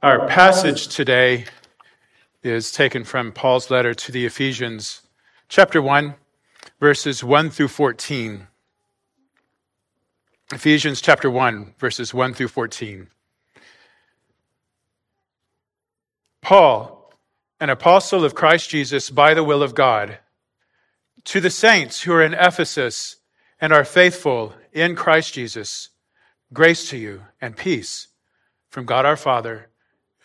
Our passage today is taken from Paul's letter to the Ephesians, chapter 1, verses 1 through 14. Ephesians chapter 1, verses 1 through 14. Paul, an apostle of Christ Jesus by the will of God, to the saints who are in Ephesus and are faithful in Christ Jesus, grace to you and peace from God our Father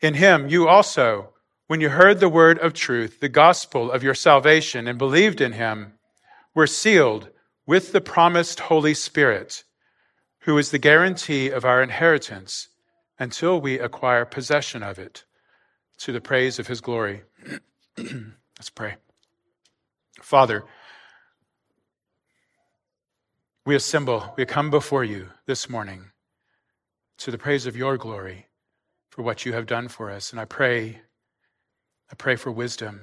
In him you also, when you heard the word of truth, the gospel of your salvation, and believed in him, were sealed with the promised Holy Spirit, who is the guarantee of our inheritance until we acquire possession of it to the praise of his glory. Let's pray. Father, we assemble, we come before you this morning to the praise of your glory for what you have done for us. And I pray, I pray for wisdom.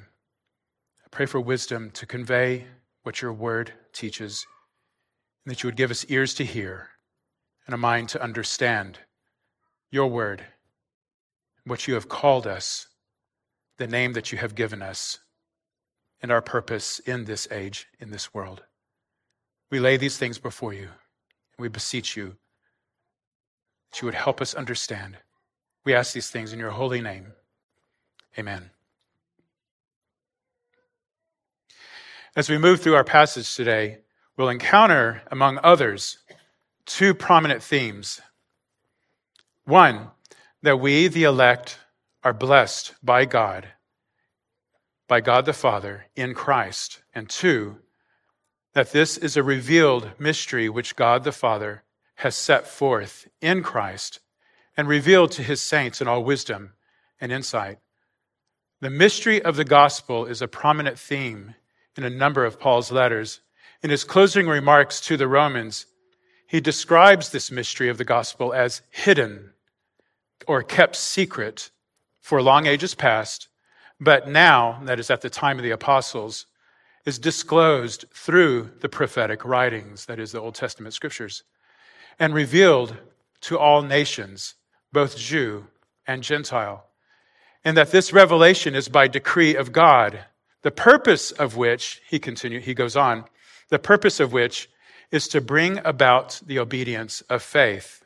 I pray for wisdom to convey what your word teaches, and that you would give us ears to hear and a mind to understand your word, what you have called us, the name that you have given us, and our purpose in this age, in this world. We lay these things before you, and we beseech you that you would help us understand. We ask these things in your holy name. Amen. As we move through our passage today, we'll encounter, among others, two prominent themes. One, that we, the elect, are blessed by God, by God the Father, in Christ. And two, that this is a revealed mystery which God the Father has set forth in Christ and revealed to his saints in all wisdom and insight. The mystery of the gospel is a prominent theme in a number of Paul's letters. In his closing remarks to the Romans, he describes this mystery of the gospel as hidden or kept secret for long ages past, but now, that is at the time of the apostles, is disclosed through the prophetic writings, that is the Old Testament scriptures, and revealed to all nations both Jew and Gentile, and that this revelation is by decree of God, the purpose of which, he continue, he goes on, the purpose of which is to bring about the obedience of faith.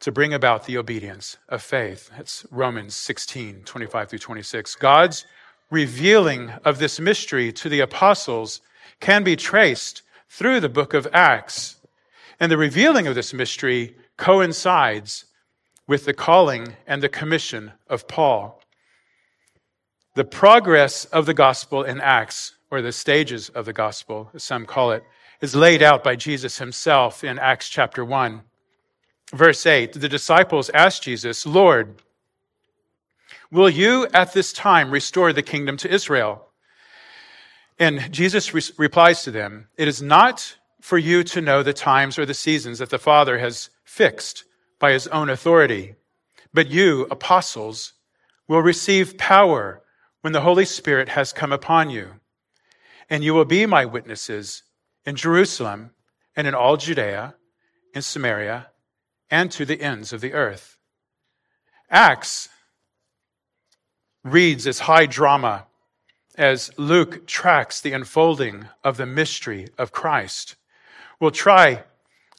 To bring about the obedience of faith. That's Romans 16, 25 through 26. God's revealing of this mystery to the apostles can be traced through the book of Acts. And the revealing of this mystery coincides with the calling and the commission of Paul. The progress of the gospel in Acts, or the stages of the gospel, as some call it, is laid out by Jesus himself in Acts chapter 1. Verse 8 The disciples asked Jesus, Lord, will you at this time restore the kingdom to Israel? And Jesus re- replies to them, It is not for you to know the times or the seasons that the Father has fixed by his own authority. But you, apostles, will receive power when the Holy Spirit has come upon you, and you will be my witnesses in Jerusalem and in all Judea, in Samaria, and to the ends of the earth. Acts reads as high drama as Luke tracks the unfolding of the mystery of Christ. We'll try,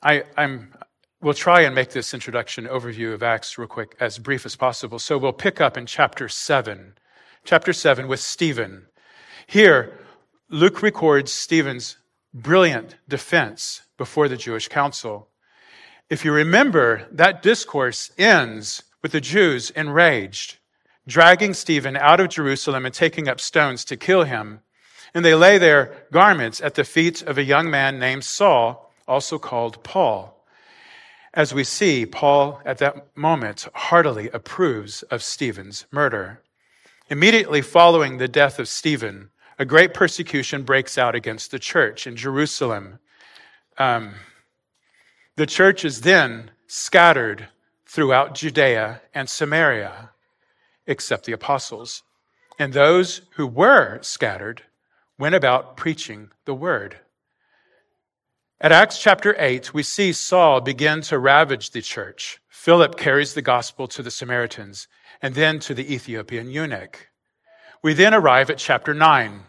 I, am we'll try and make this introduction overview of Acts real quick, as brief as possible. So we'll pick up in chapter 7, chapter 7 with Stephen. Here, Luke records Stephen's brilliant defense before the Jewish council. If you remember, that discourse ends with the Jews enraged dragging Stephen out of Jerusalem and taking up stones to kill him. And they lay their garments at the feet of a young man named Saul, also called Paul. As we see, Paul at that moment heartily approves of Stephen's murder. Immediately following the death of Stephen, a great persecution breaks out against the church in Jerusalem. Um, the church is then scattered throughout Judea and Samaria except the apostles. And those who were scattered went about preaching the word. At Acts chapter 8, we see Saul begin to ravage the church. Philip carries the gospel to the Samaritans and then to the Ethiopian eunuch. We then arrive at chapter 9,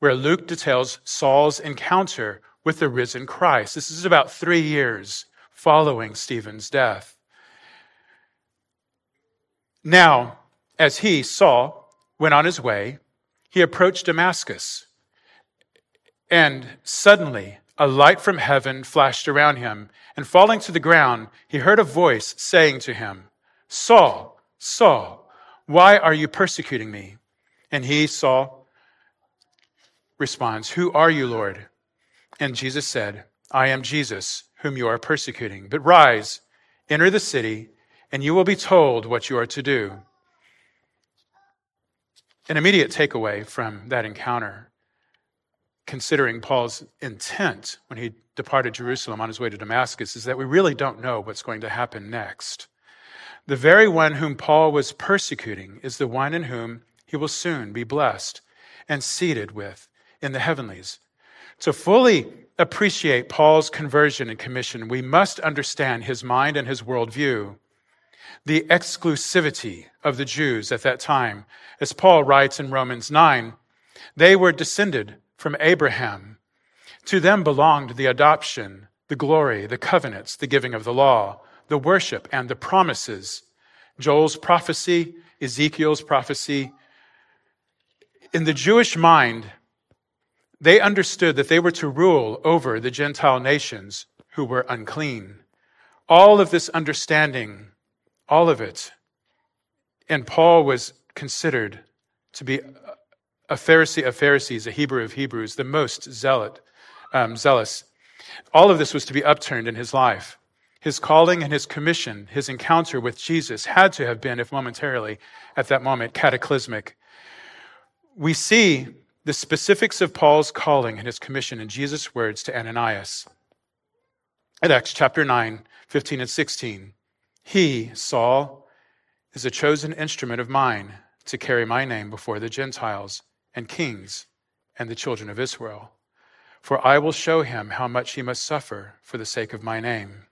where Luke details Saul's encounter with the risen Christ. This is about three years following Stephen's death. Now, as he, Saul, went on his way, he approached Damascus. And suddenly, a light from heaven flashed around him, and falling to the ground, he heard a voice saying to him, Saul, Saul, why are you persecuting me? And he, Saul, responds, Who are you, Lord? And Jesus said, I am Jesus, whom you are persecuting. But rise, enter the city, and you will be told what you are to do. An immediate takeaway from that encounter, considering Paul's intent when he departed Jerusalem on his way to Damascus, is that we really don't know what's going to happen next. The very one whom Paul was persecuting is the one in whom he will soon be blessed and seated with in the heavenlies. To fully appreciate Paul's conversion and commission, we must understand his mind and his worldview the exclusivity of the Jews at that time. As Paul writes in Romans 9, they were descended from Abraham. To them belonged the adoption, the glory, the covenants, the giving of the law, the worship, and the promises. Joel's prophecy, Ezekiel's prophecy. In the Jewish mind, they understood that they were to rule over the Gentile nations who were unclean. All of this understanding all of it. And Paul was considered to be a Pharisee of Pharisees, a Hebrew of Hebrews, the most zealot, um, zealous. All of this was to be upturned in his life. His calling and his commission, his encounter with Jesus had to have been, if momentarily, at that moment, cataclysmic. We see the specifics of Paul's calling and his commission in Jesus' words to Ananias. At Acts chapter 9, 15 and 16. He, Saul, is a chosen instrument of mine to carry my name before the Gentiles and kings and the children of Israel. For I will show him how much he must suffer for the sake of my name.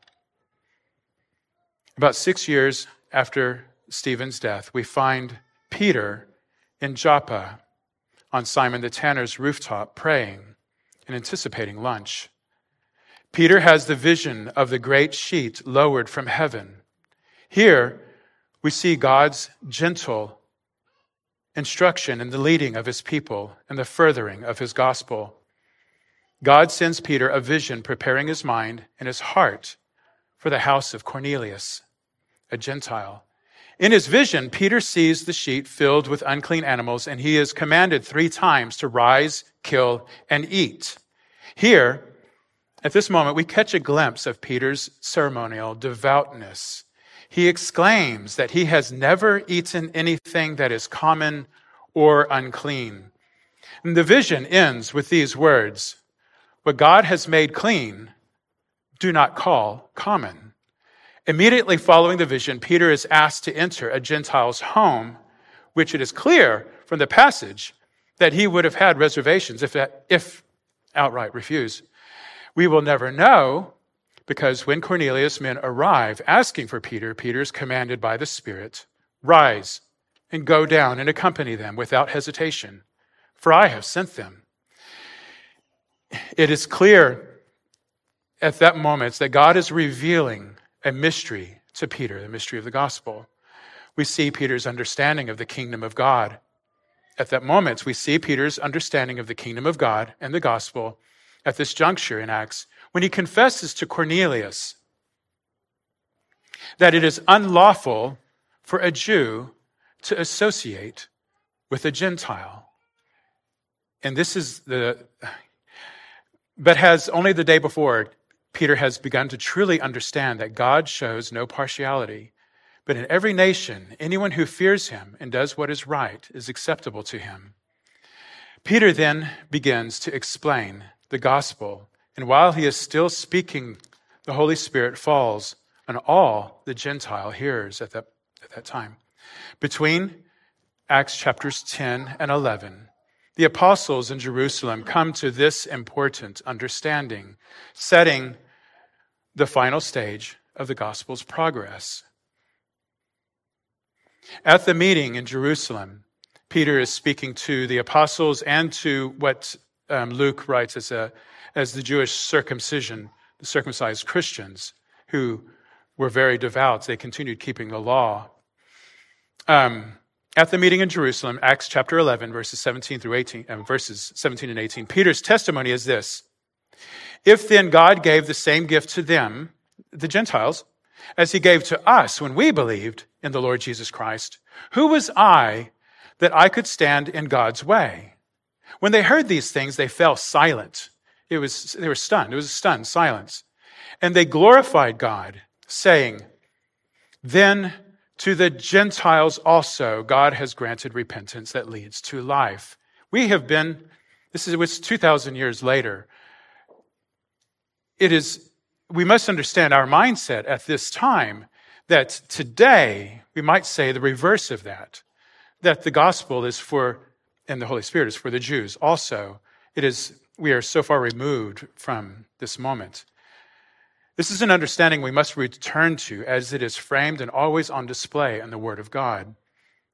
About six years after Stephen's death, we find Peter in Joppa on Simon the tanner's rooftop praying and anticipating lunch. Peter has the vision of the great sheet lowered from heaven here, we see God's gentle instruction in the leading of his people and the furthering of his gospel. God sends Peter a vision preparing his mind and his heart for the house of Cornelius, a Gentile. In his vision, Peter sees the sheet filled with unclean animals, and he is commanded three times to rise, kill, and eat. Here, at this moment, we catch a glimpse of Peter's ceremonial devoutness he exclaims that he has never eaten anything that is common or unclean. And the vision ends with these words What God has made clean, do not call common. Immediately following the vision, Peter is asked to enter a Gentile's home, which it is clear from the passage that he would have had reservations if, if outright refused. We will never know because when Cornelius' men arrive asking for Peter, Peter is commanded by the Spirit, Rise and go down and accompany them without hesitation, for I have sent them. It is clear at that moment that God is revealing a mystery to Peter, the mystery of the gospel. We see Peter's understanding of the kingdom of God. At that moment, we see Peter's understanding of the kingdom of God and the gospel at this juncture in Acts when he confesses to Cornelius that it is unlawful for a Jew to associate with a Gentile. And this is the, but has only the day before, Peter has begun to truly understand that God shows no partiality. But in every nation, anyone who fears him and does what is right is acceptable to him. Peter then begins to explain the gospel. And while he is still speaking, the Holy Spirit falls on all the Gentile hearers at that, at that time. Between Acts chapters 10 and 11, the apostles in Jerusalem come to this important understanding, setting the final stage of the gospel's progress. At the meeting in Jerusalem, Peter is speaking to the apostles and to what um, Luke writes as, a, as the Jewish circumcision, the circumcised Christians who were very devout. They continued keeping the law. Um, at the meeting in Jerusalem, Acts chapter 11, verses 17 through 18, uh, verses 17 and 18, Peter's testimony is this. If then God gave the same gift to them, the Gentiles, as he gave to us when we believed in the Lord Jesus Christ, who was I that I could stand in God's way? When they heard these things, they fell silent. It was, they were stunned. It was a stunned silence. And they glorified God, saying, Then to the Gentiles also God has granted repentance that leads to life. We have been, this is it was 2,000 years later. It is, we must understand our mindset at this time that today we might say the reverse of that, that the gospel is for and the Holy Spirit is for the Jews. Also, it is we are so far removed from this moment. This is an understanding we must return to as it is framed and always on display in the Word of God.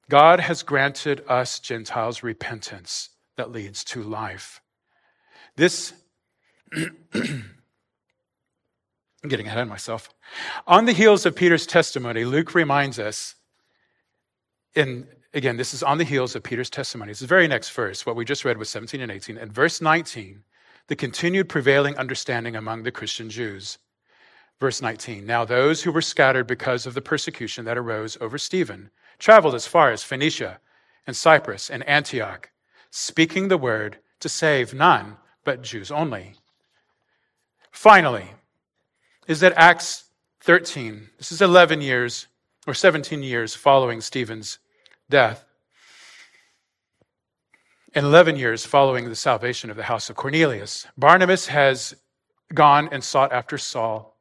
God has granted us Gentiles repentance that leads to life. This, I'm getting ahead of myself. On the heels of Peter's testimony, Luke reminds us in again, this is on the heels of Peter's testimony. It's the very next verse. What we just read was 17 and 18. And verse 19, the continued prevailing understanding among the Christian Jews. Verse 19, now those who were scattered because of the persecution that arose over Stephen traveled as far as Phoenicia and Cyprus and Antioch, speaking the word to save none but Jews only. Finally, is that Acts 13, this is 11 years or 17 years following Stephen's death. In 11 years following the salvation of the house of Cornelius, Barnabas has gone and sought after Saul,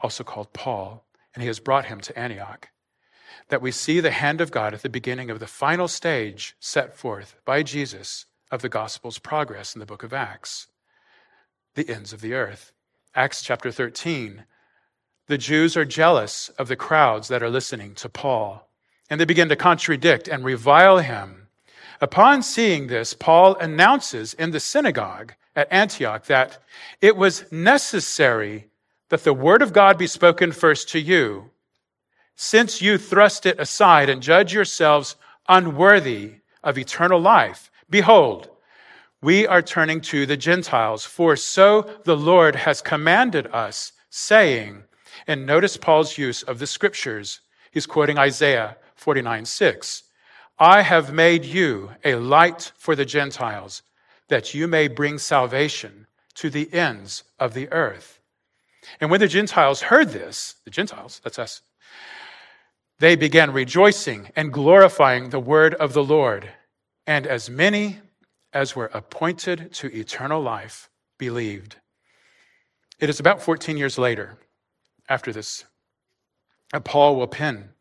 also called Paul, and he has brought him to Antioch. That we see the hand of God at the beginning of the final stage set forth by Jesus of the gospel's progress in the book of Acts, the ends of the earth. Acts chapter 13. The Jews are jealous of the crowds that are listening to Paul and they begin to contradict and revile him. Upon seeing this, Paul announces in the synagogue at Antioch that it was necessary that the word of God be spoken first to you, since you thrust it aside and judge yourselves unworthy of eternal life. Behold, we are turning to the Gentiles, for so the Lord has commanded us, saying, and notice Paul's use of the scriptures. He's quoting Isaiah 49 6. I have made you a light for the Gentiles, that you may bring salvation to the ends of the earth. And when the Gentiles heard this, the Gentiles, that's us, they began rejoicing and glorifying the word of the Lord. And as many as were appointed to eternal life believed. It is about 14 years later, after this, that Paul will pen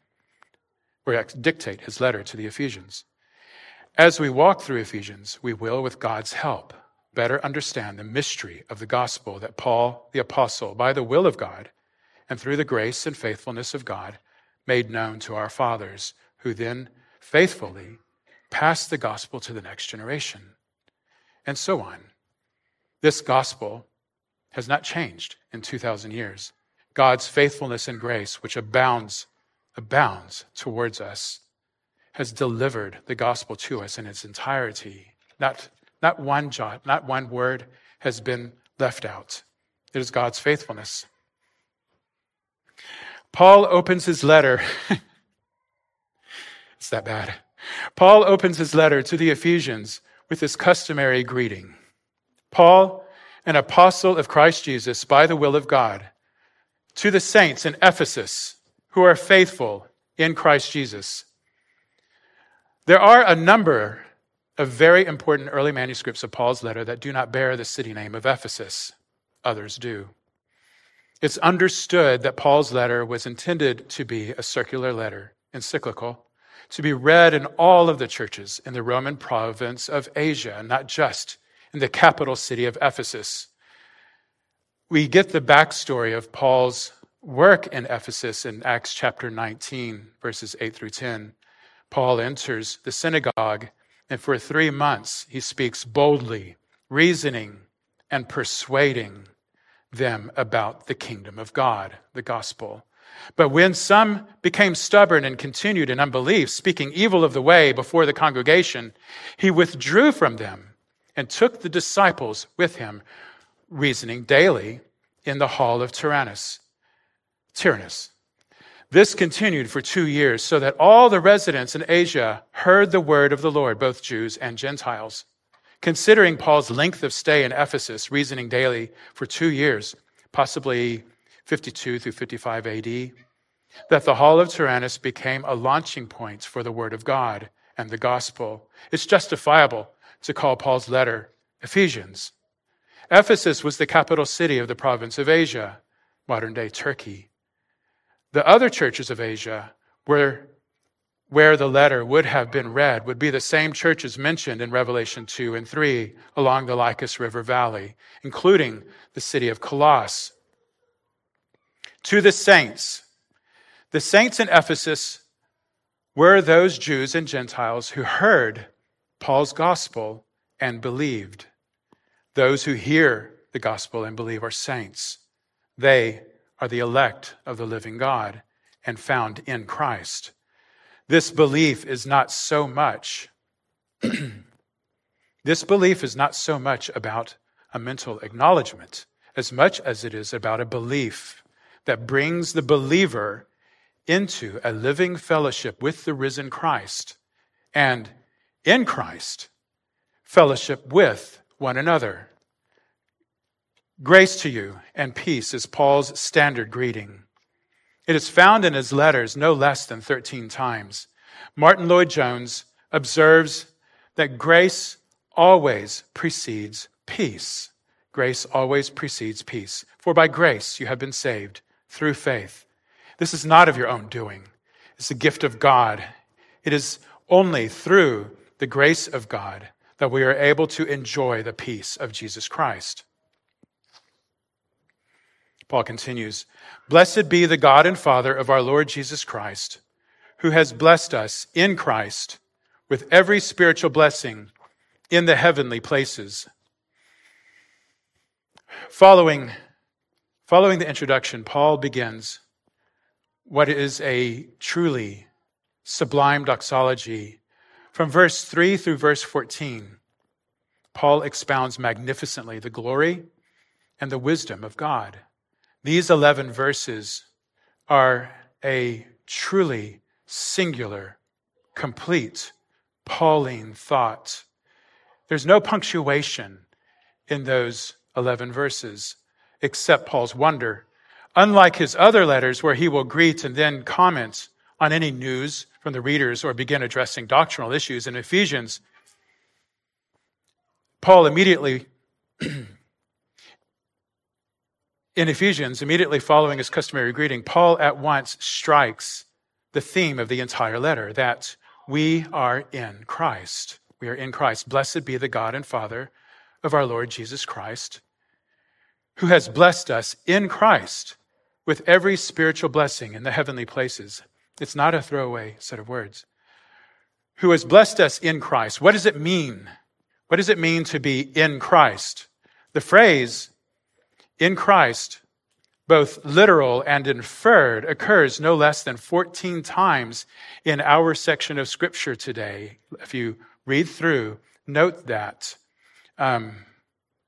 or dictate his letter to the Ephesians. As we walk through Ephesians, we will, with God's help, better understand the mystery of the gospel that Paul, the apostle, by the will of God and through the grace and faithfulness of God, made known to our fathers, who then faithfully passed the gospel to the next generation, and so on. This gospel has not changed in 2,000 years. God's faithfulness and grace, which abounds, abounds towards us, has delivered the gospel to us in its entirety. Not, not one jot, not one word has been left out. It is God's faithfulness. Paul opens his letter. it's that bad. Paul opens his letter to the Ephesians with his customary greeting. Paul, an apostle of Christ Jesus by the will of God, to the saints in Ephesus who are faithful in Christ Jesus. There are a number of very important early manuscripts of Paul's letter that do not bear the city name of Ephesus. Others do. It's understood that Paul's letter was intended to be a circular letter, encyclical, to be read in all of the churches in the Roman province of Asia, not just in the capital city of Ephesus. We get the backstory of Paul's work in Ephesus in Acts chapter 19, verses 8 through 10. Paul enters the synagogue, and for three months he speaks boldly, reasoning and persuading them about the kingdom of God, the gospel. But when some became stubborn and continued in unbelief, speaking evil of the way before the congregation, he withdrew from them and took the disciples with him, reasoning daily in the hall of Tyrannus. Tyrannus. This continued for two years, so that all the residents in Asia heard the word of the Lord, both Jews and Gentiles. Considering Paul's length of stay in Ephesus, reasoning daily for two years, possibly 52 through 55 AD, that the Hall of Tyrannus became a launching point for the Word of God and the gospel. It's justifiable to call Paul's letter Ephesians. Ephesus was the capital city of the province of Asia, modern day Turkey. The other churches of Asia were where the letter would have been read would be the same churches mentioned in Revelation 2 and 3 along the Lycus River Valley, including the city of Colossus. To the saints, the saints in Ephesus were those Jews and Gentiles who heard Paul's gospel and believed. Those who hear the gospel and believe are saints. They are the elect of the living God and found in Christ. This belief is not so much, this belief is not so much about a mental acknowledgement as much as it is about a belief that brings the believer into a living fellowship with the risen Christ and in Christ, fellowship with one another. Grace to you and peace is Paul's standard greeting. It is found in his letters no less than 13 times. Martyn Lloyd-Jones observes that grace always precedes peace. Grace always precedes peace. For by grace you have been saved through faith. This is not of your own doing, it's a gift of God. It is only through the grace of God that we are able to enjoy the peace of Jesus Christ. Paul continues Blessed be the God and Father of our Lord Jesus Christ, who has blessed us in Christ with every spiritual blessing in the heavenly places. Following, following the introduction, Paul begins what is a truly sublime doxology. From verse 3 through verse 14, Paul expounds magnificently the glory and the wisdom of God. These 11 verses are a truly singular, complete Pauline thought. There's no punctuation in those 11 verses except Paul's wonder. Unlike his other letters, where he will greet and then comment on any news from the readers or begin addressing doctrinal issues in Ephesians, Paul immediately In Ephesians, immediately following his customary greeting, Paul at once strikes the theme of the entire letter that we are in Christ. We are in Christ. Blessed be the God and Father of our Lord Jesus Christ, who has blessed us in Christ with every spiritual blessing in the heavenly places. It's not a throwaway set of words. Who has blessed us in Christ. What does it mean? What does it mean to be in Christ? The phrase in Christ, both literal and inferred, occurs no less than 14 times in our section of Scripture today. If you read through, note that um,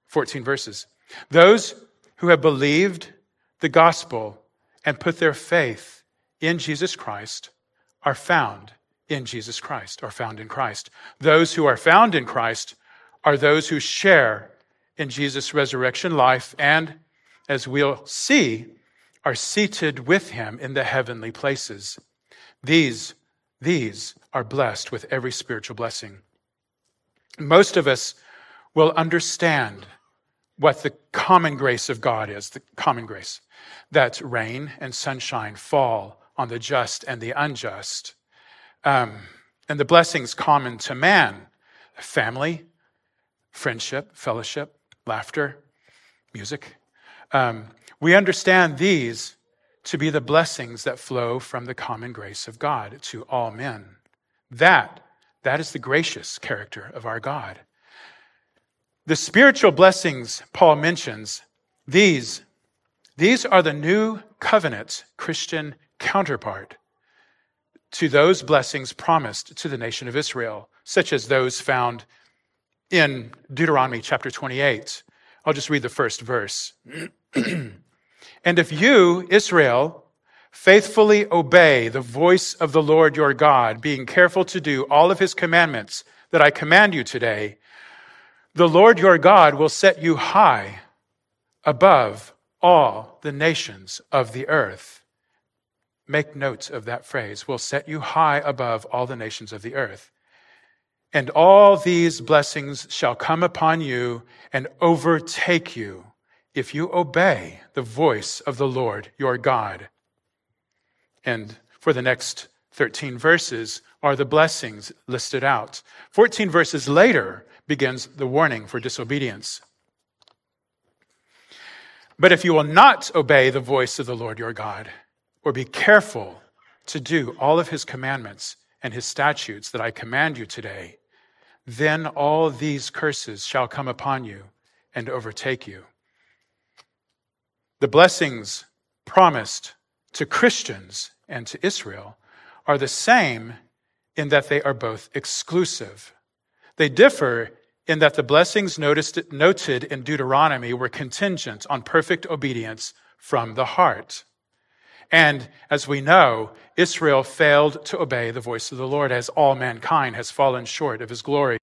14 verses. Those who have believed the gospel and put their faith in Jesus Christ are found in Jesus Christ, are found in Christ. Those who are found in Christ are those who share in Jesus' resurrection life and, as we'll see, are seated with him in the heavenly places. These, these are blessed with every spiritual blessing. Most of us will understand what the common grace of God is, the common grace, that rain and sunshine fall on the just and the unjust. Um, and the blessings common to man family, friendship, fellowship, laughter, music. Um, we understand these to be the blessings that flow from the common grace of God to all men. That, that is the gracious character of our God. The spiritual blessings Paul mentions, these, these are the new covenant Christian counterpart to those blessings promised to the nation of Israel, such as those found in Deuteronomy chapter 28. I'll just read the first verse. and if you, Israel, faithfully obey the voice of the Lord your God, being careful to do all of his commandments that I command you today, the Lord your God will set you high above all the nations of the earth. Make notes of that phrase. Will set you high above all the nations of the earth. And all these blessings shall come upon you and overtake you if you obey the voice of the Lord your God. And for the next 13 verses are the blessings listed out. 14 verses later, begins the warning for disobedience. But if you will not obey the voice of the Lord your God, or be careful to do all of his commandments and his statutes that I command you today, then all these curses shall come upon you and overtake you. The blessings promised to Christians and to Israel are the same in that they are both exclusive. They differ in that the blessings noticed, noted in Deuteronomy were contingent on perfect obedience from the heart. And as we know, Israel failed to obey the voice of the Lord as all mankind has fallen short of his glory.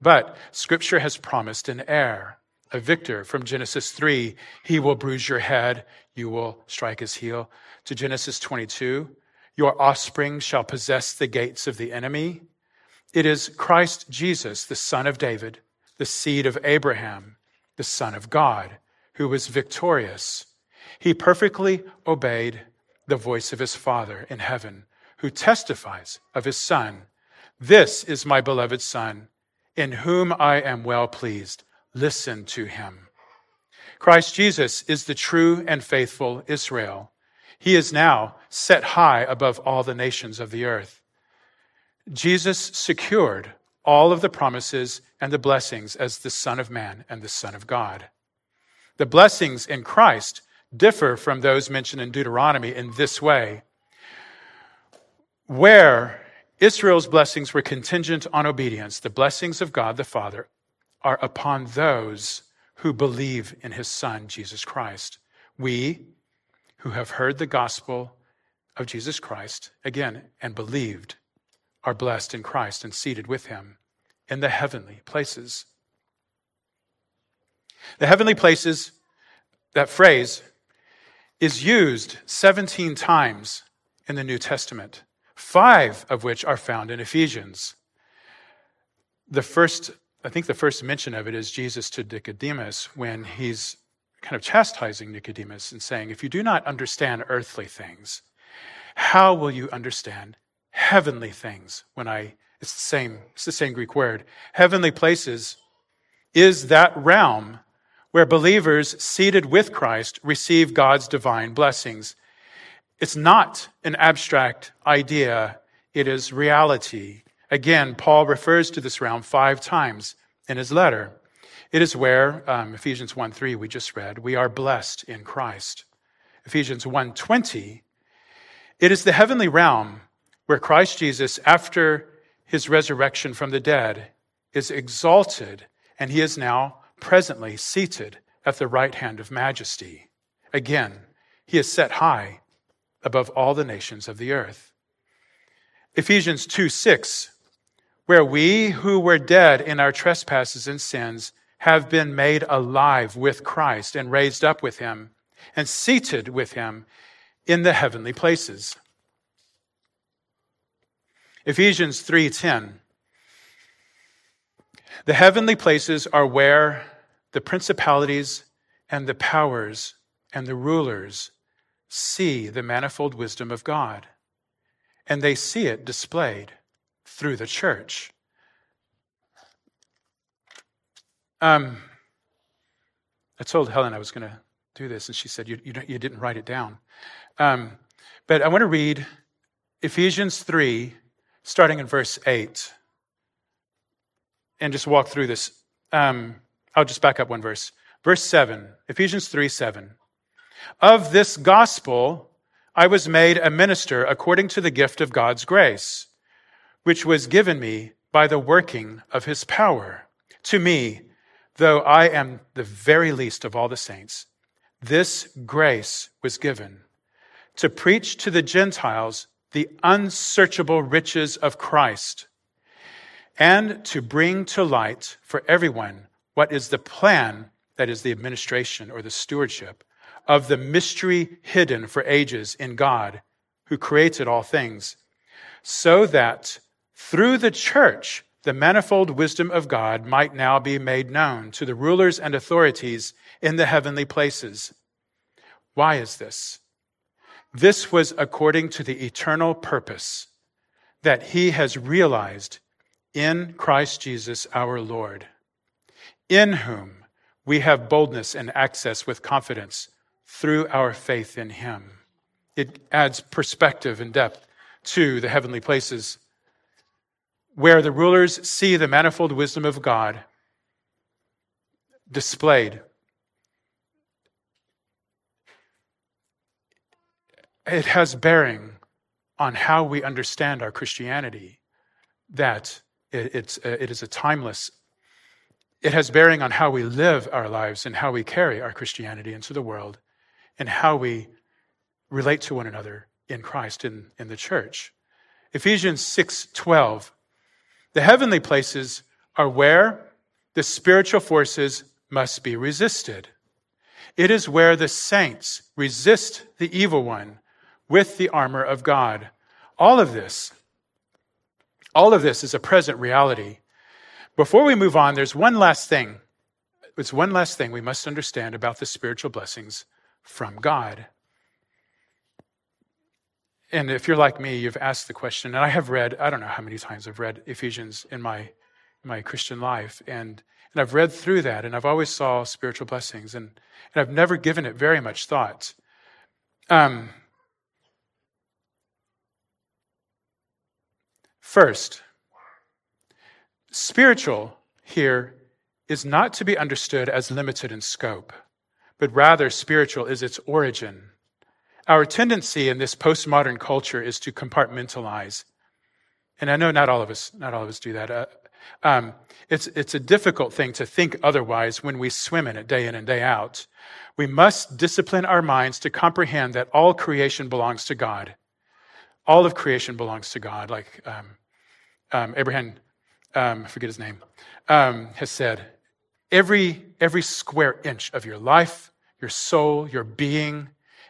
But scripture has promised an heir, a victor from Genesis 3. He will bruise your head, you will strike his heel. To Genesis 22, your offspring shall possess the gates of the enemy. It is Christ Jesus, the Son of David, the seed of Abraham, the Son of God, who was victorious. He perfectly obeyed the voice of his Father in heaven, who testifies of his Son. This is my beloved Son, in whom I am well pleased. Listen to him. Christ Jesus is the true and faithful Israel. He is now set high above all the nations of the earth. Jesus secured all of the promises and the blessings as the Son of Man and the Son of God. The blessings in Christ differ from those mentioned in Deuteronomy in this way. Where Israel's blessings were contingent on obedience, the blessings of God the Father are upon those who believe in his Son, Jesus Christ. We who have heard the gospel of Jesus Christ, again, and believed, are blessed in Christ and seated with him in the heavenly places. The heavenly places, that phrase, is used 17 times in the New Testament, five of which are found in Ephesians. The first, I think the first mention of it is Jesus to Nicodemus when he's kind of chastising Nicodemus and saying, If you do not understand earthly things, how will you understand heavenly things when I It's the same, it's the same Greek word. Heavenly places is that realm where believers seated with Christ receive God's divine blessings. It's not an abstract idea, it is reality. Again, Paul refers to this realm five times in his letter. It is where um, Ephesians 1 3 we just read, we are blessed in Christ. Ephesians 1 20, it is the heavenly realm where Christ Jesus, after his resurrection from the dead, is exalted and he is now presently seated at the right hand of majesty. Again, he is set high above all the nations of the earth. Ephesians 2 6, where we who were dead in our trespasses and sins have been made alive with Christ and raised up with him and seated with him in the heavenly places. Ephesians 3:10 The heavenly places are where the principalities and the powers and the rulers see the manifold wisdom of God, and they see it displayed through the church. Um, I told Helen I was going to do this, and she said, You, you, you didn't write it down. Um, but I want to read Ephesians 3, starting in verse 8, and just walk through this. Um, I'll just back up one verse. Verse 7, Ephesians 3 7. Of this gospel I was made a minister according to the gift of God's grace, which was given me by the working of his power. To me, though I am the very least of all the saints, this grace was given to preach to the Gentiles the unsearchable riches of Christ and to bring to light for everyone what is the plan, that is, the administration or the stewardship of the mystery hidden for ages in God who created all things, so that through the church the manifold wisdom of God might now be made known to the rulers and authorities in the heavenly places. Why is this? This was according to the eternal purpose that he has realized in Christ Jesus our Lord, in whom we have boldness and access with confidence through our faith in him. It adds perspective and depth to the heavenly places where the rulers see the manifold wisdom of God displayed. It has bearing on how we understand our Christianity, that it, it's, uh, it is a timeless, it has bearing on how we live our lives and how we carry our Christianity into the world and how we relate to one another in Christ in, in the church. Ephesians 6 12 the heavenly places are where the spiritual forces must be resisted. It is where the saints resist the evil one with the armor of God. All of this, all of this is a present reality. Before we move on, there's one last thing. It's one last thing we must understand about the spiritual blessings from God. And if you're like me, you've asked the question, and I have read, I don't know how many times I've read Ephesians in my, my Christian life. And, and I've read through that, and I've always saw spiritual blessings, and, and I've never given it very much thought. Um, first, spiritual here is not to be understood as limited in scope, but rather spiritual is its origin our tendency in this postmodern culture is to compartmentalize. And I know not all of us, not all of us do that. Uh, um, it's, it's a difficult thing to think otherwise when we swim in it day in and day out. We must discipline our minds to comprehend that all creation belongs to God. All of creation belongs to God, like um, um, Abraham, um, forget his name, um, has said. Every, every square inch of your life, your soul, your being,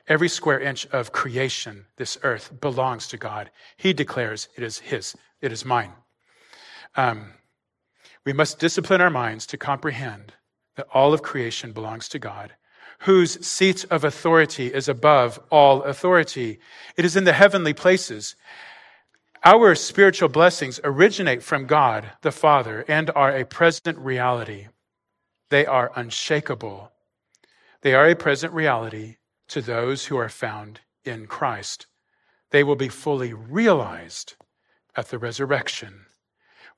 Every square inch of creation, this earth, belongs to God. He declares it is His, it is mine. Um, we must discipline our minds to comprehend that all of creation belongs to God, whose seat of authority is above all authority. It is in the heavenly places. Our spiritual blessings originate from God the Father and are a present reality. They are unshakable. They are a present reality to those who are found in Christ. They will be fully realized at the resurrection.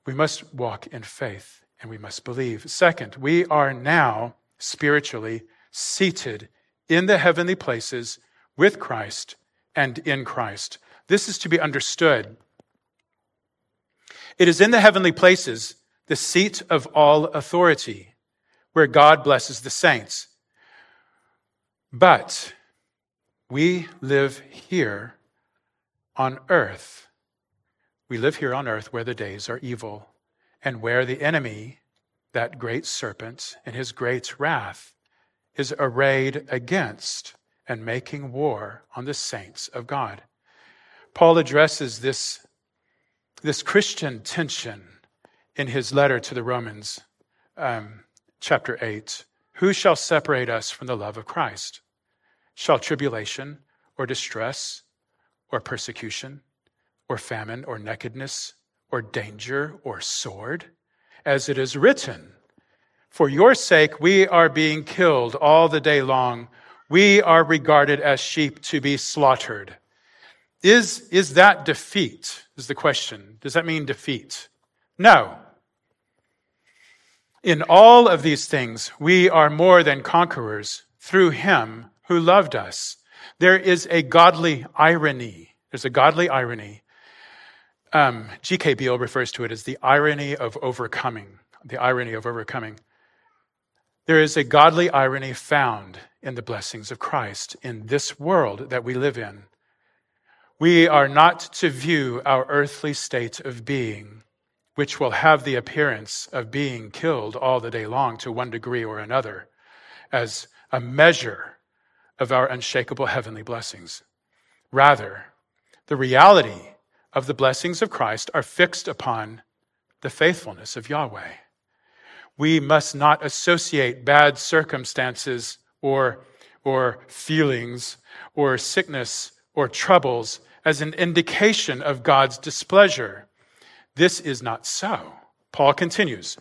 We must walk in faith and we must believe. Second, we are now spiritually seated in the heavenly places with Christ and in Christ. This is to be understood. It is in the heavenly places, the seat of all authority, where God blesses the saints. But we live here on earth. We live here on earth where the days are evil and where the enemy, that great serpent, in his great wrath, is arrayed against and making war on the saints of God. Paul addresses this, this Christian tension in his letter to the Romans, um, chapter 8. Who shall separate us from the love of Christ? Shall tribulation or distress or persecution or famine or nakedness or danger or sword? As it is written, For your sake we are being killed all the day long. We are regarded as sheep to be slaughtered. Is, is that defeat? Is the question. Does that mean defeat? No. In all of these things, we are more than conquerors through him who loved us. There is a godly irony. There's a godly irony. Um, G.K. Beale refers to it as the irony of overcoming. The irony of overcoming. There is a godly irony found in the blessings of Christ in this world that we live in. We are not to view our earthly state of being, which will have the appearance of being killed all the day long to one degree or another, as a measure of our unshakable heavenly blessings. Rather, the reality of the blessings of Christ are fixed upon the faithfulness of Yahweh. We must not associate bad circumstances or, or feelings or sickness or troubles as an indication of God's displeasure. This is not so. Paul continues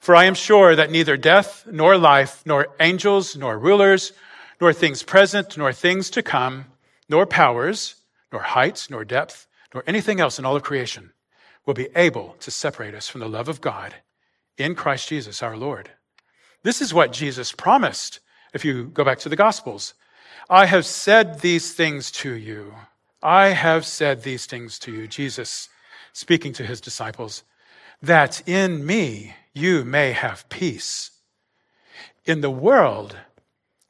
for I am sure that neither death, nor life, nor angels, nor rulers, nor things present, nor things to come, nor powers, nor heights, nor depth, nor anything else in all of creation will be able to separate us from the love of God in Christ Jesus our Lord. This is what Jesus promised. If you go back to the Gospels, I have said these things to you. I have said these things to you, Jesus speaking to his disciples, that in me you may have peace. In the world,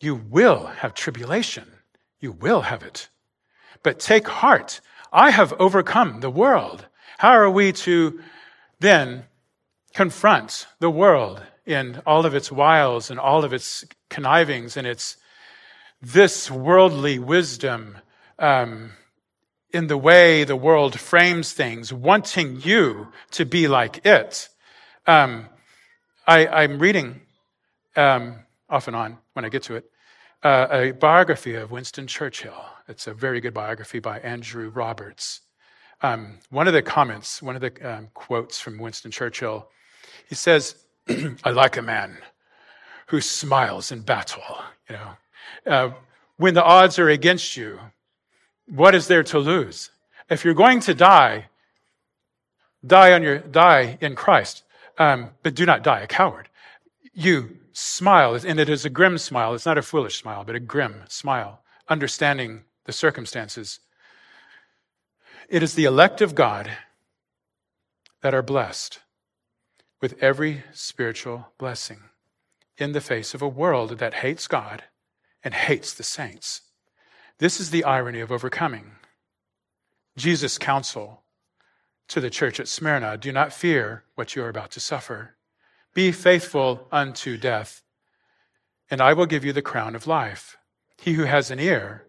you will have tribulation. You will have it. But take heart. I have overcome the world. How are we to then confront the world in all of its wiles and all of its connivings and its this worldly wisdom um, in the way the world frames things, wanting you to be like it? Um, I, am reading um, off and on when I get to it uh, a biography of Winston Churchill. It's a very good biography by Andrew Roberts. Um, one of the comments, one of the um, quotes from Winston Churchill, he says, "I like a man who smiles in battle." You know, uh, when the odds are against you, what is there to lose? If you're going to die, die on your die in Christ um, but do not die a coward. You smile, and it is a grim smile. It's not a foolish smile, but a grim smile, understanding the circumstances. It is the elect of God that are blessed with every spiritual blessing in the face of a world that hates God and hates the saints. This is the irony of overcoming. Jesus' counsel to the church at Smyrna Do not fear what you are about to suffer. Be faithful unto death, and I will give you the crown of life. He who has an ear,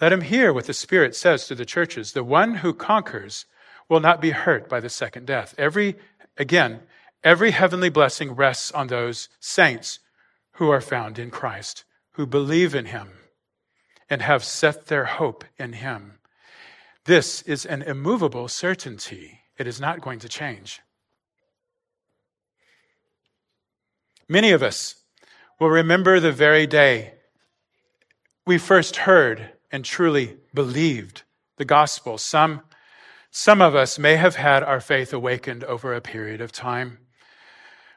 let him hear what the Spirit says to the churches. The one who conquers will not be hurt by the second death. Every, again, every heavenly blessing rests on those saints who are found in Christ, who believe in him and have set their hope in him. This is an immovable certainty. It is not going to change. Many of us will remember the very day we first heard and truly believed the gospel. Some, some of us may have had our faith awakened over a period of time.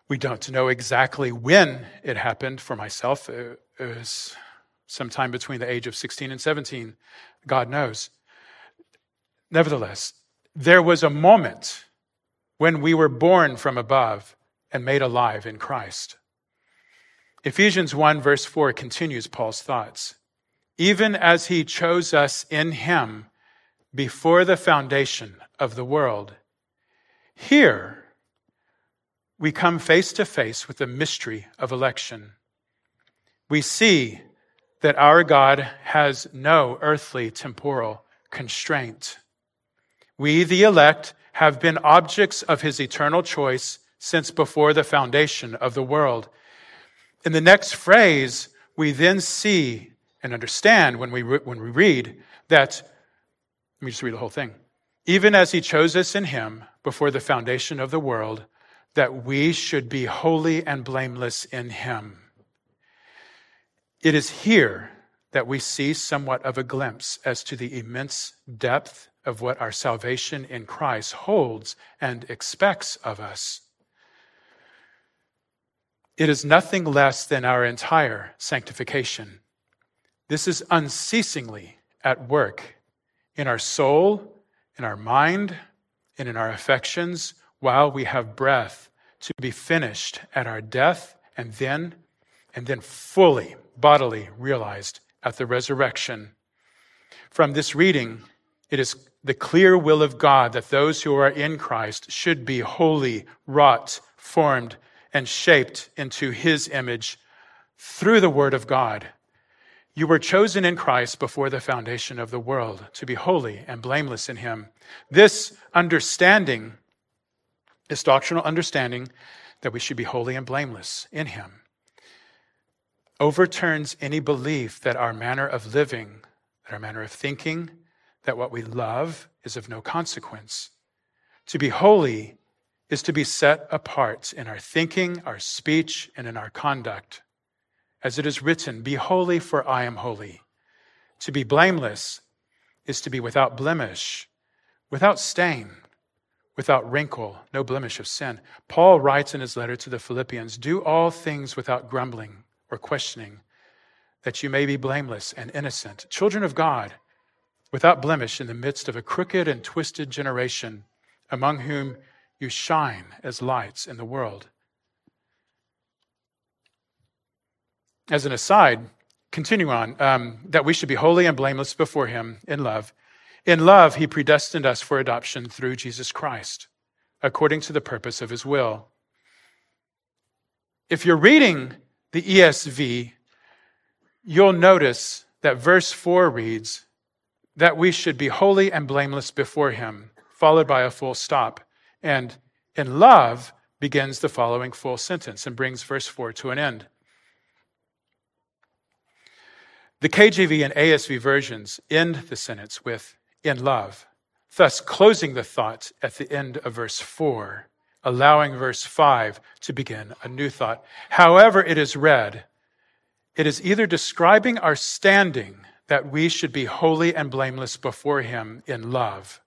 We don't know exactly when it happened. For myself, it was sometime between the age of 16 and 17. God knows. Nevertheless, there was a moment when we were born from above and made alive in Christ. Ephesians 1, verse 4 continues Paul's thoughts. Even as he chose us in him before the foundation of the world. Here, we come face to face with the mystery of election. We see that our God has no earthly temporal constraint. We, the elect, have been objects of his eternal choice since before the foundation of the world. In the next phrase, we then see and understand when we, re- when we read that, let me just read the whole thing. Even as he chose us in him before the foundation of the world, that we should be holy and blameless in him. It is here that we see somewhat of a glimpse as to the immense depth of what our salvation in Christ holds and expects of us. It is nothing less than our entire sanctification. This is unceasingly at work in our soul, in our mind, and in our affections while we have breath to be finished at our death and then and then fully bodily realized at the resurrection. From this reading, it is the clear will of God that those who are in Christ should be wholly wrought, formed, and shaped into his image through the word of God. You were chosen in Christ before the foundation of the world to be holy and blameless in him. This understanding, this doctrinal understanding that we should be holy and blameless in him, overturns any belief that our manner of living, that our manner of thinking, that what we love is of no consequence. To be holy is to be set apart in our thinking, our speech, and in our conduct. As it is written, Be holy, for I am holy. To be blameless is to be without blemish, without stain, without wrinkle, no blemish of sin. Paul writes in his letter to the Philippians Do all things without grumbling or questioning, that you may be blameless and innocent, children of God, without blemish in the midst of a crooked and twisted generation, among whom you shine as lights in the world. As an aside, continue on, um, that we should be holy and blameless before Him in love. In love, He predestined us for adoption through Jesus Christ, according to the purpose of His will. If you're reading the ESV, you'll notice that verse 4 reads that we should be holy and blameless before Him, followed by a full stop. And in love begins the following full sentence and brings verse 4 to an end. The KJV and ASV versions end the sentence with in love, thus closing the thought at the end of verse 4, allowing verse 5 to begin a new thought. However, it is read, it is either describing our standing that we should be holy and blameless before Him in love,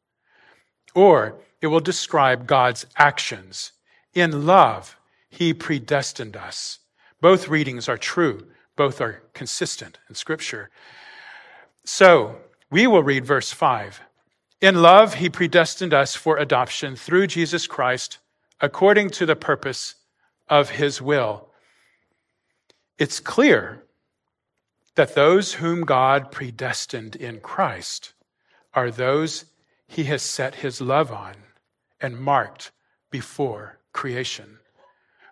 or it will describe God's actions. In love, He predestined us. Both readings are true, both are consistent in Scripture. So, we will read verse 5. In love, He predestined us for adoption through Jesus Christ according to the purpose of His will. It's clear that those whom God predestined in Christ are those He has set His love on and marked before creation,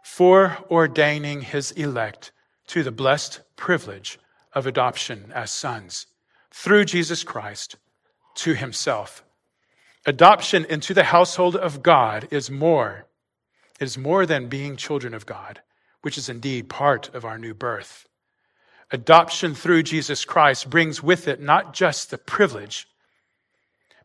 foreordaining his elect to the blessed privilege of adoption as sons through Jesus Christ to himself. Adoption into the household of God is more. It is more than being children of God, which is indeed part of our new birth. Adoption through Jesus Christ brings with it not just the privilege,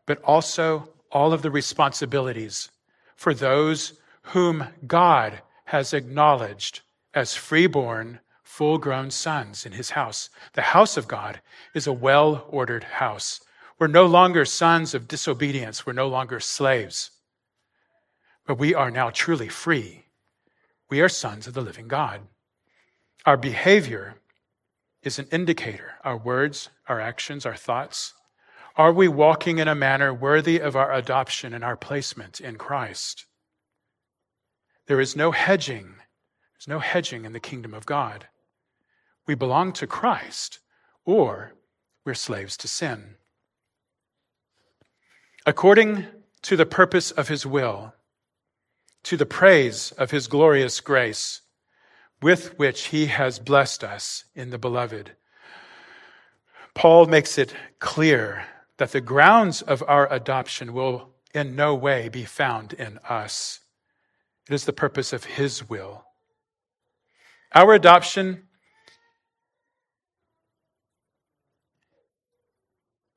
but also all of the responsibilities for those whom God has acknowledged as freeborn, full grown sons in his house. The house of God is a well ordered house. We're no longer sons of disobedience, we're no longer slaves, but we are now truly free. We are sons of the living God. Our behavior is an indicator. Our words, our actions, our thoughts. Are we walking in a manner worthy of our adoption and our placement in Christ? There is no hedging. There's no hedging in the kingdom of God. We belong to Christ, or we're slaves to sin. According to the purpose of his will, to the praise of his glorious grace, with which he has blessed us in the beloved. Paul makes it clear that the grounds of our adoption will in no way be found in us. It is the purpose of his will. Our adoption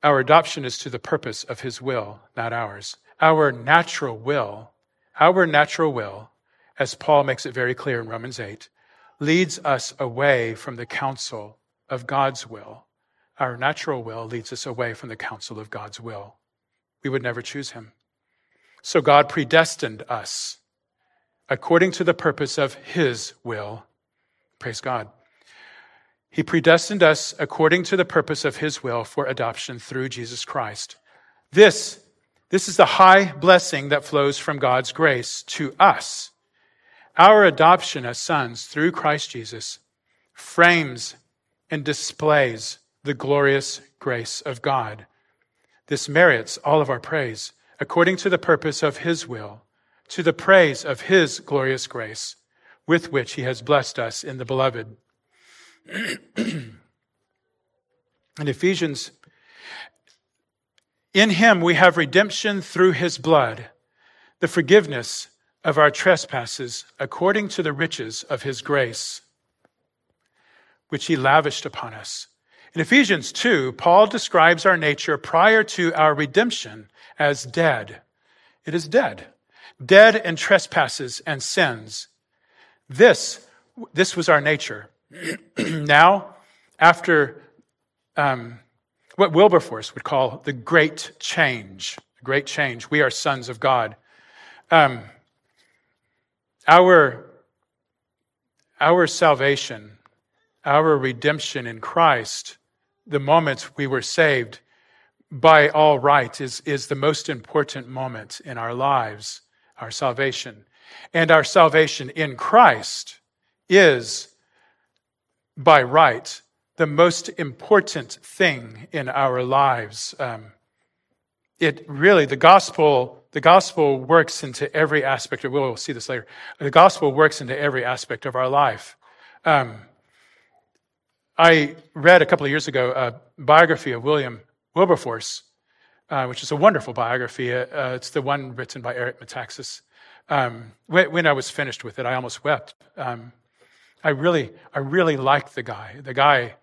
Our adoption is to the purpose of his will, not ours. Our natural will, our natural will, as Paul makes it very clear in Romans 8, leads us away from the counsel of God's will. Our natural will leads us away from the counsel of God's will. We would never choose him. So God predestined us according to the purpose of his will. Praise God. He predestined us according to the purpose of his will for adoption through Jesus Christ. This, this is the high blessing that flows from God's grace to us our adoption as sons through Christ Jesus frames and displays the glorious grace of God. This merits all of our praise according to the purpose of His will, to the praise of His glorious grace with which He has blessed us in the beloved. in Ephesians, in Him we have redemption through His blood, the forgiveness of our trespasses according to the riches of his grace, which he lavished upon us. In Ephesians 2, Paul describes our nature prior to our redemption as dead. It is dead. Dead in trespasses and sins. This, this was our nature. now, after um, what Wilberforce would call the great change, the great change, we are sons of God. Um, our, our salvation, our redemption in Christ, the moment we were saved, by all right, is, is the most important moment in our lives, our salvation. And our salvation in Christ is, by right, the most important thing in our lives. Um, it really, the gospel the gospel works into every aspect of, we'll see this later. The gospel works into every aspect of our life. Um, I read a couple of years ago a biography of William Wilberforce, uh, which is a wonderful biography. Uh, uh it's the one written by Eric Metaxas. Um, when, when, I was finished with it, I almost wept. Um, I really, I really liked the guy. The guy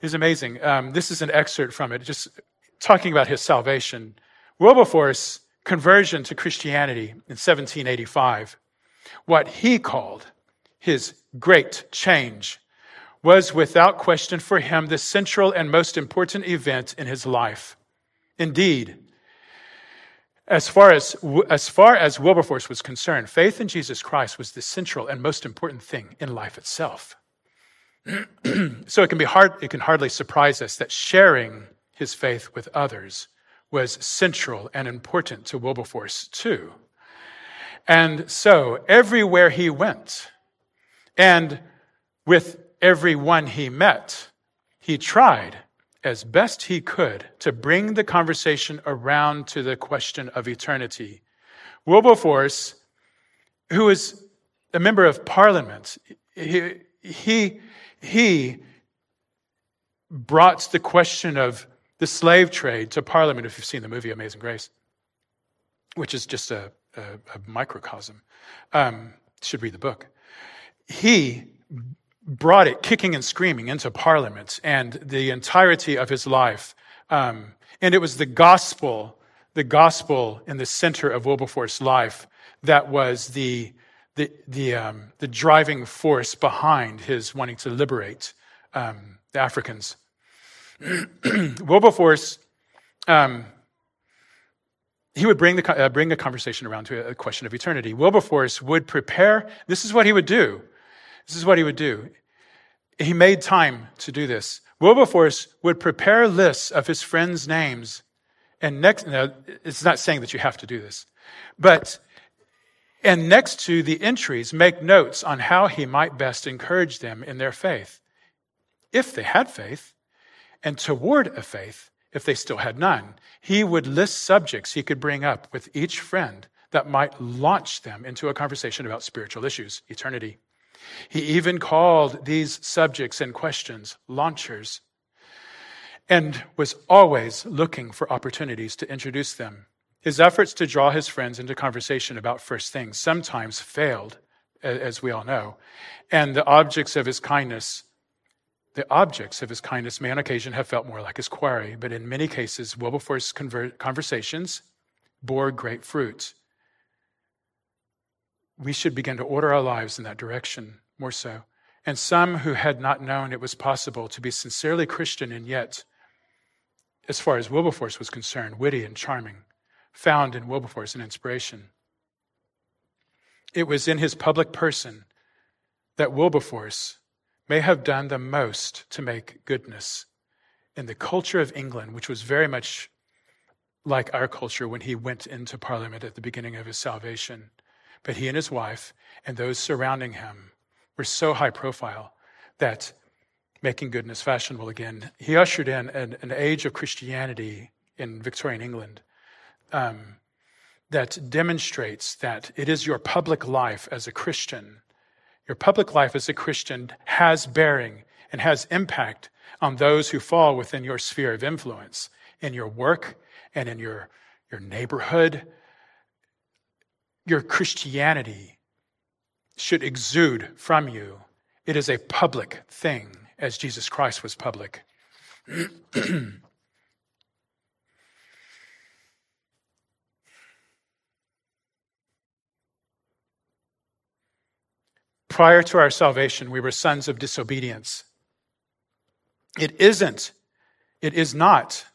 is amazing. Um, this is an excerpt from it, just talking about his salvation. Wilberforce conversion to Christianity in 1785, what he called his great change was without question for him the central and most important event in his life. Indeed, as far as, as far as Wilberforce was concerned, faith in Jesus Christ was the central and most important thing in life itself. so it can be hard, it can hardly surprise us that sharing his faith with others was central and important to Wilberforce, too. And so, everywhere he went, and with everyone he met, he tried as best he could to bring the conversation around to the question of eternity. Wilberforce, who was a member of parliament, he, he, he brought the question of the slave trade to Parliament, if you've seen the movie Amazing Grace, which is just a, a, a microcosm. Um, should read the book. He brought it kicking and screaming into Parliament and the entirety of his life. Um, and it was the gospel the gospel in the center of Wilberforce's life that was the, the, the, um, the driving force behind his wanting to liberate um, the Africans. Wilberforce, um, he would bring the, uh, bring the conversation around to a question of eternity. Wilberforce would prepare, this is what he would do. This is what he would do. He made time to do this. Wilberforce would prepare lists of his friends' names. And next, it's not saying that you have to do this, but, and next to the entries, make notes on how he might best encourage them in their faith. If they had faith, and toward a faith, if they still had none. He would list subjects he could bring up with each friend that might launch them into a conversation about spiritual issues, eternity. He even called these subjects and questions launchers and was always looking for opportunities to introduce them. His efforts to draw his friends into conversation about first things sometimes failed, as we all know, and the objects of his kindness the objects of his kindness may on occasion have felt more like his quarry, but in many cases, Wilberforce's conversations bore great fruit. We should begin to order our lives in that direction more so. And some who had not known it was possible to be sincerely Christian and yet, as far as Wilberforce was concerned, witty and charming, found in Wilberforce an inspiration. It was in his public person that Wilberforce may have done the most to make goodness in the culture of England, which was very much like our culture when he went into Parliament at the beginning of his salvation. But he and his wife and those surrounding him were so high profile that making goodness fashionable again, he ushered in an, an age of Christianity in Victorian England. Um, that demonstrates that it is your public life as a Christian your public life as a Christian has bearing and has impact on those who fall within your sphere of influence in your work and in your, your neighborhood. Your Christianity should exude from you. It is a public thing, as Jesus Christ was public. Prior to our salvation, we were sons of disobedience. It isn't, it is not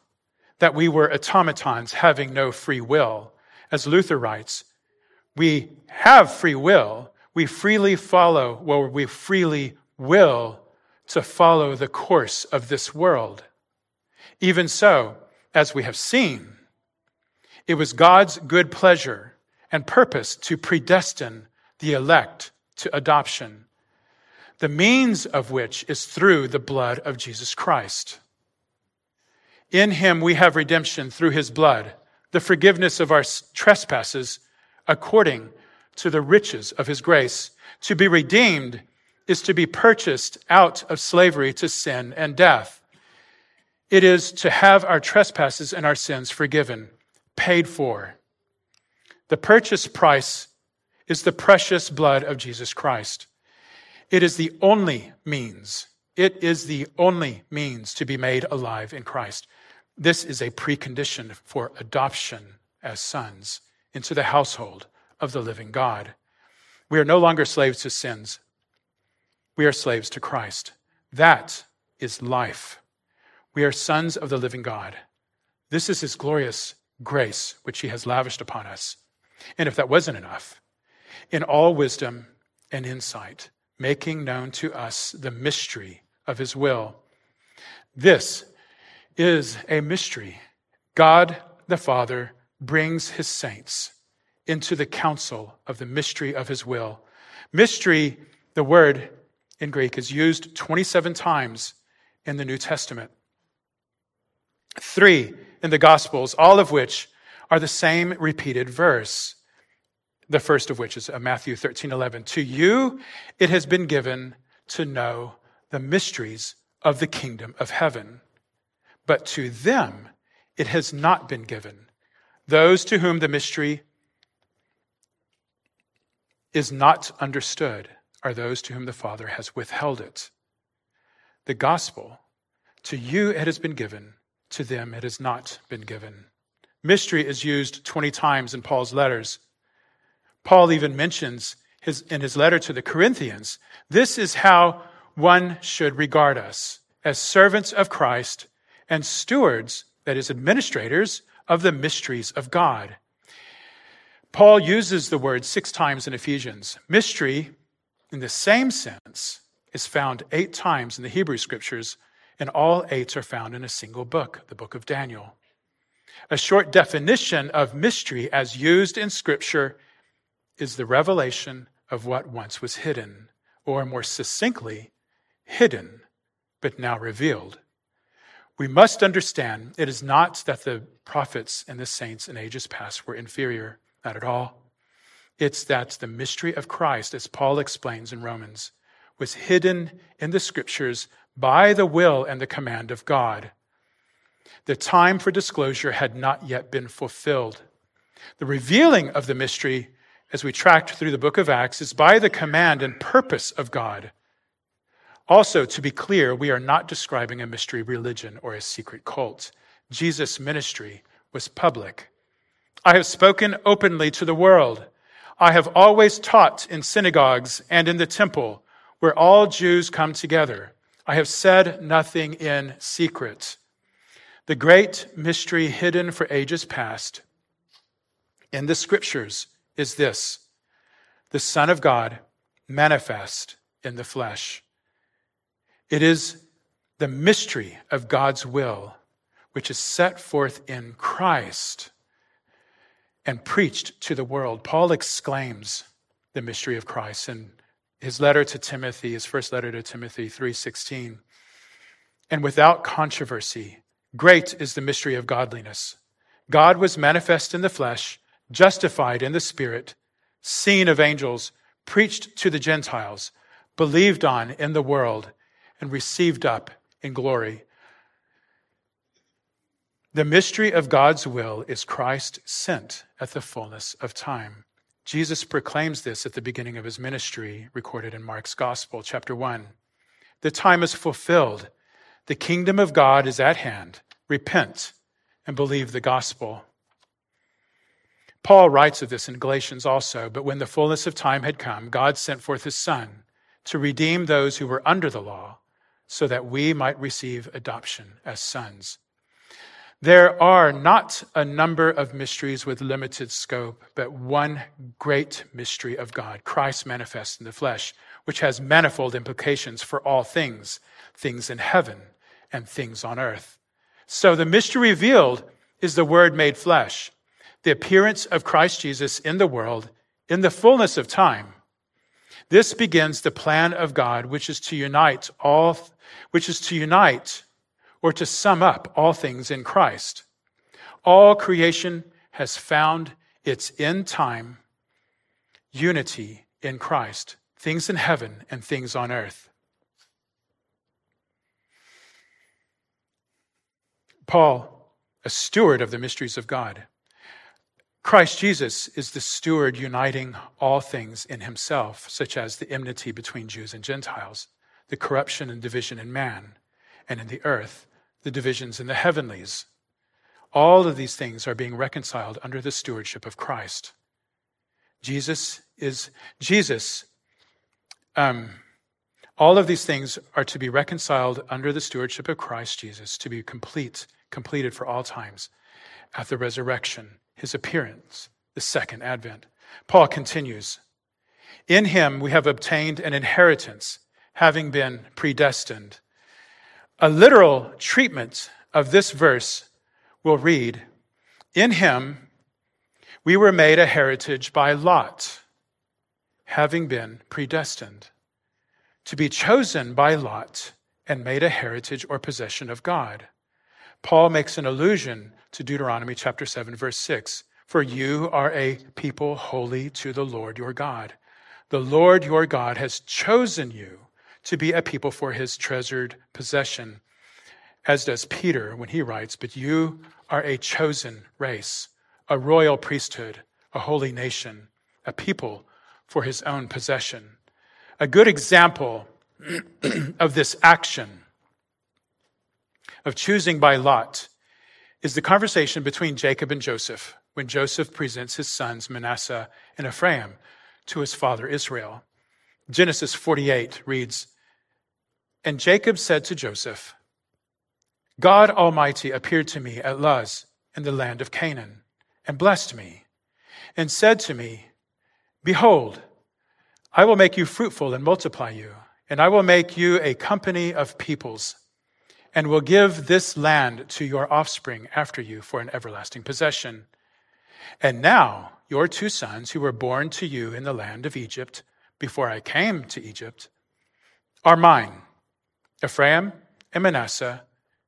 that we were automatons having no free will. As Luther writes, we have free will. We freely follow, well, we freely will to follow the course of this world. Even so, as we have seen, it was God's good pleasure and purpose to predestine the elect to adoption, the means of which is through the blood of Jesus Christ. In him we have redemption through his blood, the forgiveness of our trespasses according to the riches of his grace. To be redeemed is to be purchased out of slavery to sin and death. It is to have our trespasses and our sins forgiven, paid for. The purchase price is the precious blood of Jesus Christ. It is the only means, it is the only means to be made alive in Christ. This is a precondition for adoption as sons into the household of the living God. We are no longer slaves to sins. We are slaves to Christ. That is life. We are sons of the living God. This is his glorious grace, which he has lavished upon us. And if that wasn't enough, in all wisdom and insight, making known to us the mystery of his will. This is a mystery. God the Father brings his saints into the counsel of the mystery of his will. Mystery, the word in Greek, is used 27 times in the New Testament. Three in the Gospels, all of which are the same repeated verse. The first of which is uh, Matthew 13, 11. To you it has been given to know the mysteries of the kingdom of heaven. But to them it has not been given. Those to whom the mystery is not understood are those to whom the Father has withheld it. The gospel, to you it has been given, to them it has not been given. Mystery is used 20 times in Paul's letters. Paul even mentions his, in his letter to the Corinthians this is how one should regard us as servants of Christ and stewards, that is, administrators of the mysteries of God. Paul uses the word six times in Ephesians. Mystery, in the same sense, is found eight times in the Hebrew scriptures, and all eight are found in a single book, the book of Daniel. A short definition of mystery as used in scripture is the revelation of what once was hidden, or more succinctly, hidden, but now revealed. We must understand it is not that the prophets and the saints in ages past were inferior, not at all. It's that the mystery of Christ, as Paul explains in Romans, was hidden in the scriptures by the will and the command of God. The time for disclosure had not yet been fulfilled. The revealing of the mystery, as we tracked through the book of Acts, is by the command and purpose of God. Also, to be clear, we are not describing a mystery religion or a secret cult. Jesus' ministry was public. I have spoken openly to the world. I have always taught in synagogues and in the temple where all Jews come together. I have said nothing in secret. The great mystery hidden for ages past in the scriptures is this the Son of God manifest in the flesh. It is the mystery of God's will, which is set forth in Christ and preached to the world. Paul exclaims the mystery of Christ in his letter to Timothy, his first letter to Timothy 3:16. And without controversy, great is the mystery of godliness. God was manifest in the flesh, justified in the spirit, seen of angels, preached to the Gentiles, believed on in the world, and received up in glory. The mystery of God's will is Christ sent at the fullness of time. Jesus proclaims this at the beginning of his ministry, recorded in Mark's Gospel, chapter 1. The time is fulfilled. The kingdom of God is at hand. Repent and believe the gospel. Paul writes of this in Galatians also, but when the fullness of time had come, God sent forth his Son to redeem those who were under the law so that we might receive adoption as sons. There are not a number of mysteries with limited scope, but one great mystery of God, Christ manifest in the flesh, which has manifold implications for all things, things in heaven and things on earth. So the mystery revealed is the Word made flesh, the appearance of Christ Jesus in the world in the fullness of time. This begins the plan of God, which is to unite all which is to unite or to sum up all things in Christ. All creation has found its end time unity in Christ, things in heaven and things on earth. Paul, a steward of the mysteries of God. Christ Jesus is the steward uniting all things in himself, such as the enmity between Jews and Gentiles the corruption and division in man, and in the earth, the divisions in the heavenlies. All of these things are being reconciled under the stewardship of Christ. Jesus is Jesus. Um, all of these things are to be reconciled under the stewardship of Christ Jesus, to be complete, completed for all times at the resurrection, his appearance, the second advent. Paul continues In him we have obtained an inheritance having been predestined. A literal treatment of this verse will read In him we were made a heritage by Lot, having been predestined, to be chosen by Lot and made a heritage or possession of God. Paul makes an allusion to Deuteronomy chapter 7, verse 6. For you are a people holy to the Lord your God. The Lord your God has chosen you to be a people for his treasured possession, as does Peter when he writes, But you are a chosen race, a royal priesthood, a holy nation, a people for his own possession. A good example of this action of choosing by lot is the conversation between Jacob and Joseph when Joseph presents his sons Manasseh and Ephraim to his father Israel. Genesis 48 reads And Jacob said to Joseph, God Almighty appeared to me at Luz in the land of Canaan and blessed me and said to me, Behold, I will make you fruitful and multiply you, and I will make you a company of peoples, and will give this land to your offspring after you for an everlasting possession. And now your two sons, who were born to you in the land of Egypt before I came to Egypt, are mine. Ephraim and Manasseh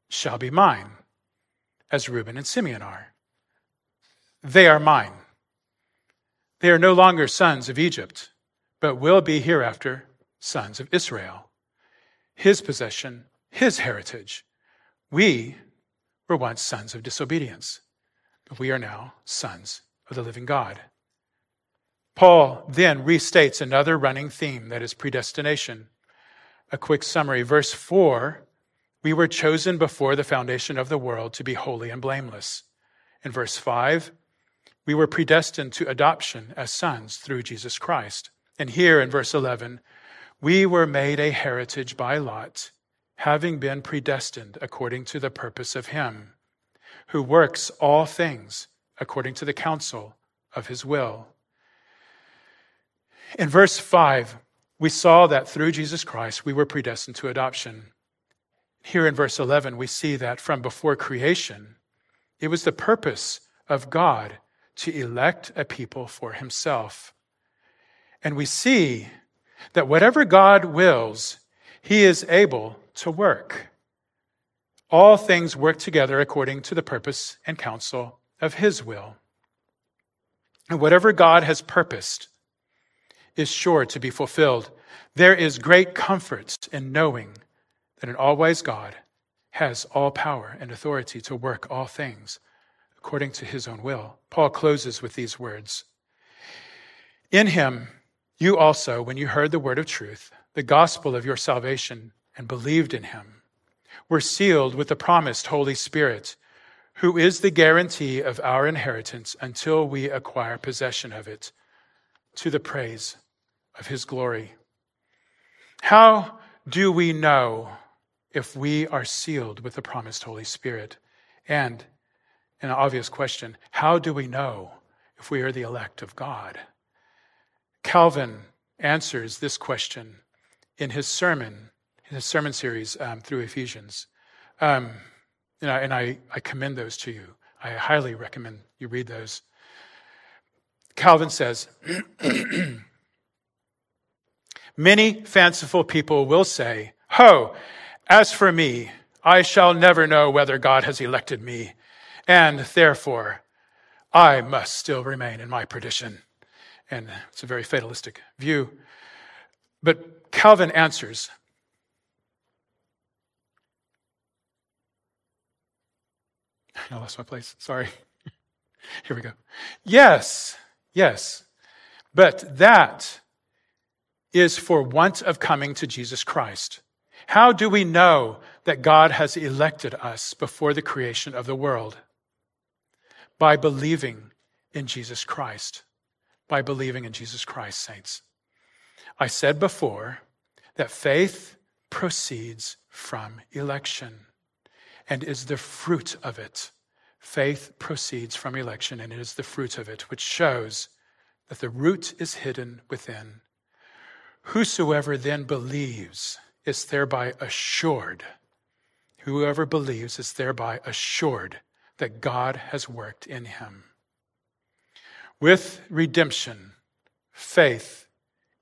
shall be mine, as Reuben and Simeon are. They are mine. They are no longer sons of Egypt but will be hereafter sons of Israel, his possession, his heritage. We were once sons of disobedience, but we are now sons of the living God. Paul then restates another running theme that is predestination. A quick summary. Verse 4 We were chosen before the foundation of the world to be holy and blameless. In verse 5, we were predestined to adoption as sons through Jesus Christ. And here in verse 11, we were made a heritage by Lot, having been predestined according to the purpose of Him, who works all things according to the counsel of His will. In verse 5, we saw that through Jesus Christ we were predestined to adoption. Here in verse 11, we see that from before creation, it was the purpose of God to elect a people for Himself. And we see that whatever God wills, he is able to work. All things work together according to the purpose and counsel of his will. And whatever God has purposed is sure to be fulfilled. There is great comfort in knowing that an always God has all power and authority to work all things according to his own will. Paul closes with these words In him, you also, when you heard the word of truth, the gospel of your salvation, and believed in him, were sealed with the promised Holy Spirit, who is the guarantee of our inheritance until we acquire possession of it, to the praise of his glory. How do we know if we are sealed with the promised Holy Spirit? And an obvious question how do we know if we are the elect of God? Calvin answers this question in his sermon, in his sermon series um, through Ephesians. Um, and, I, and I, I commend those to you. I highly recommend you read those. Calvin says, Many fanciful people will say, Ho, as for me, I shall never know whether God has elected me, and therefore I must still remain in my perdition and it's a very fatalistic view. But Calvin answers I lost my place. Sorry. Here we go. Yes, yes. But that is for want of coming to Jesus Christ. How do we know that God has elected us before the creation of the world? By believing in Jesus Christ by believing in Jesus Christ, saints. I said before that faith proceeds from election and is the fruit of it. Faith proceeds from election and it is the fruit of it, which shows that the root is hidden within. Whosoever then believes is thereby assured. Whoever believes is thereby assured that God has worked in him. With redemption, faith,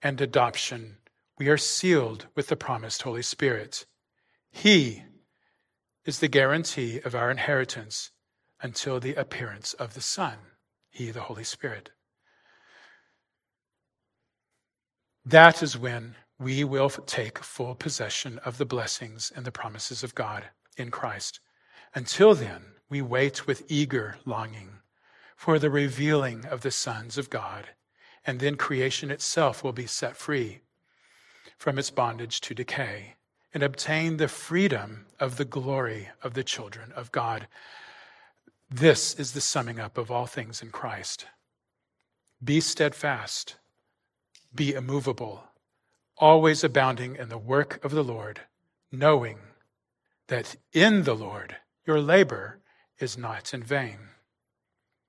and adoption, we are sealed with the promised Holy Spirit. He is the guarantee of our inheritance until the appearance of the Son, He, the Holy Spirit. That is when we will take full possession of the blessings and the promises of God in Christ. Until then, we wait with eager longing for the revealing of the sons of God. And then creation itself will be set free from its bondage to decay and obtain the freedom of the glory of the children of God. This is the summing up of all things in Christ. Be steadfast, be immovable, always abounding in the work of the Lord, knowing that in the Lord your labor is not in vain.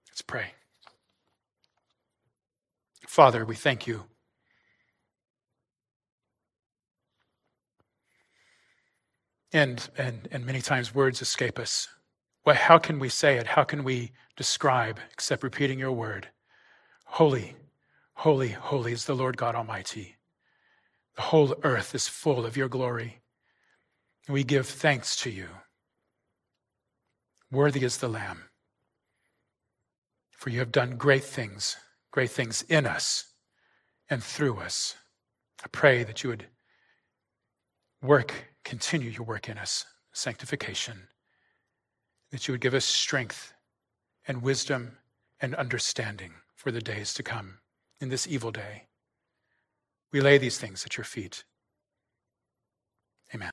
Let's pray. Father, we thank you. And, and, and many times words escape us. Well, how can we say it? How can we describe except repeating your word? Holy, holy, holy is the Lord God Almighty. The whole earth is full of your glory. We give thanks to you. Worthy is the Lamb. For you have done great things, great things in us and through us. I pray that you would work, continue your work in us, sanctification, that you would give us strength and wisdom and understanding for the days to come in this evil day. We lay these things at your feet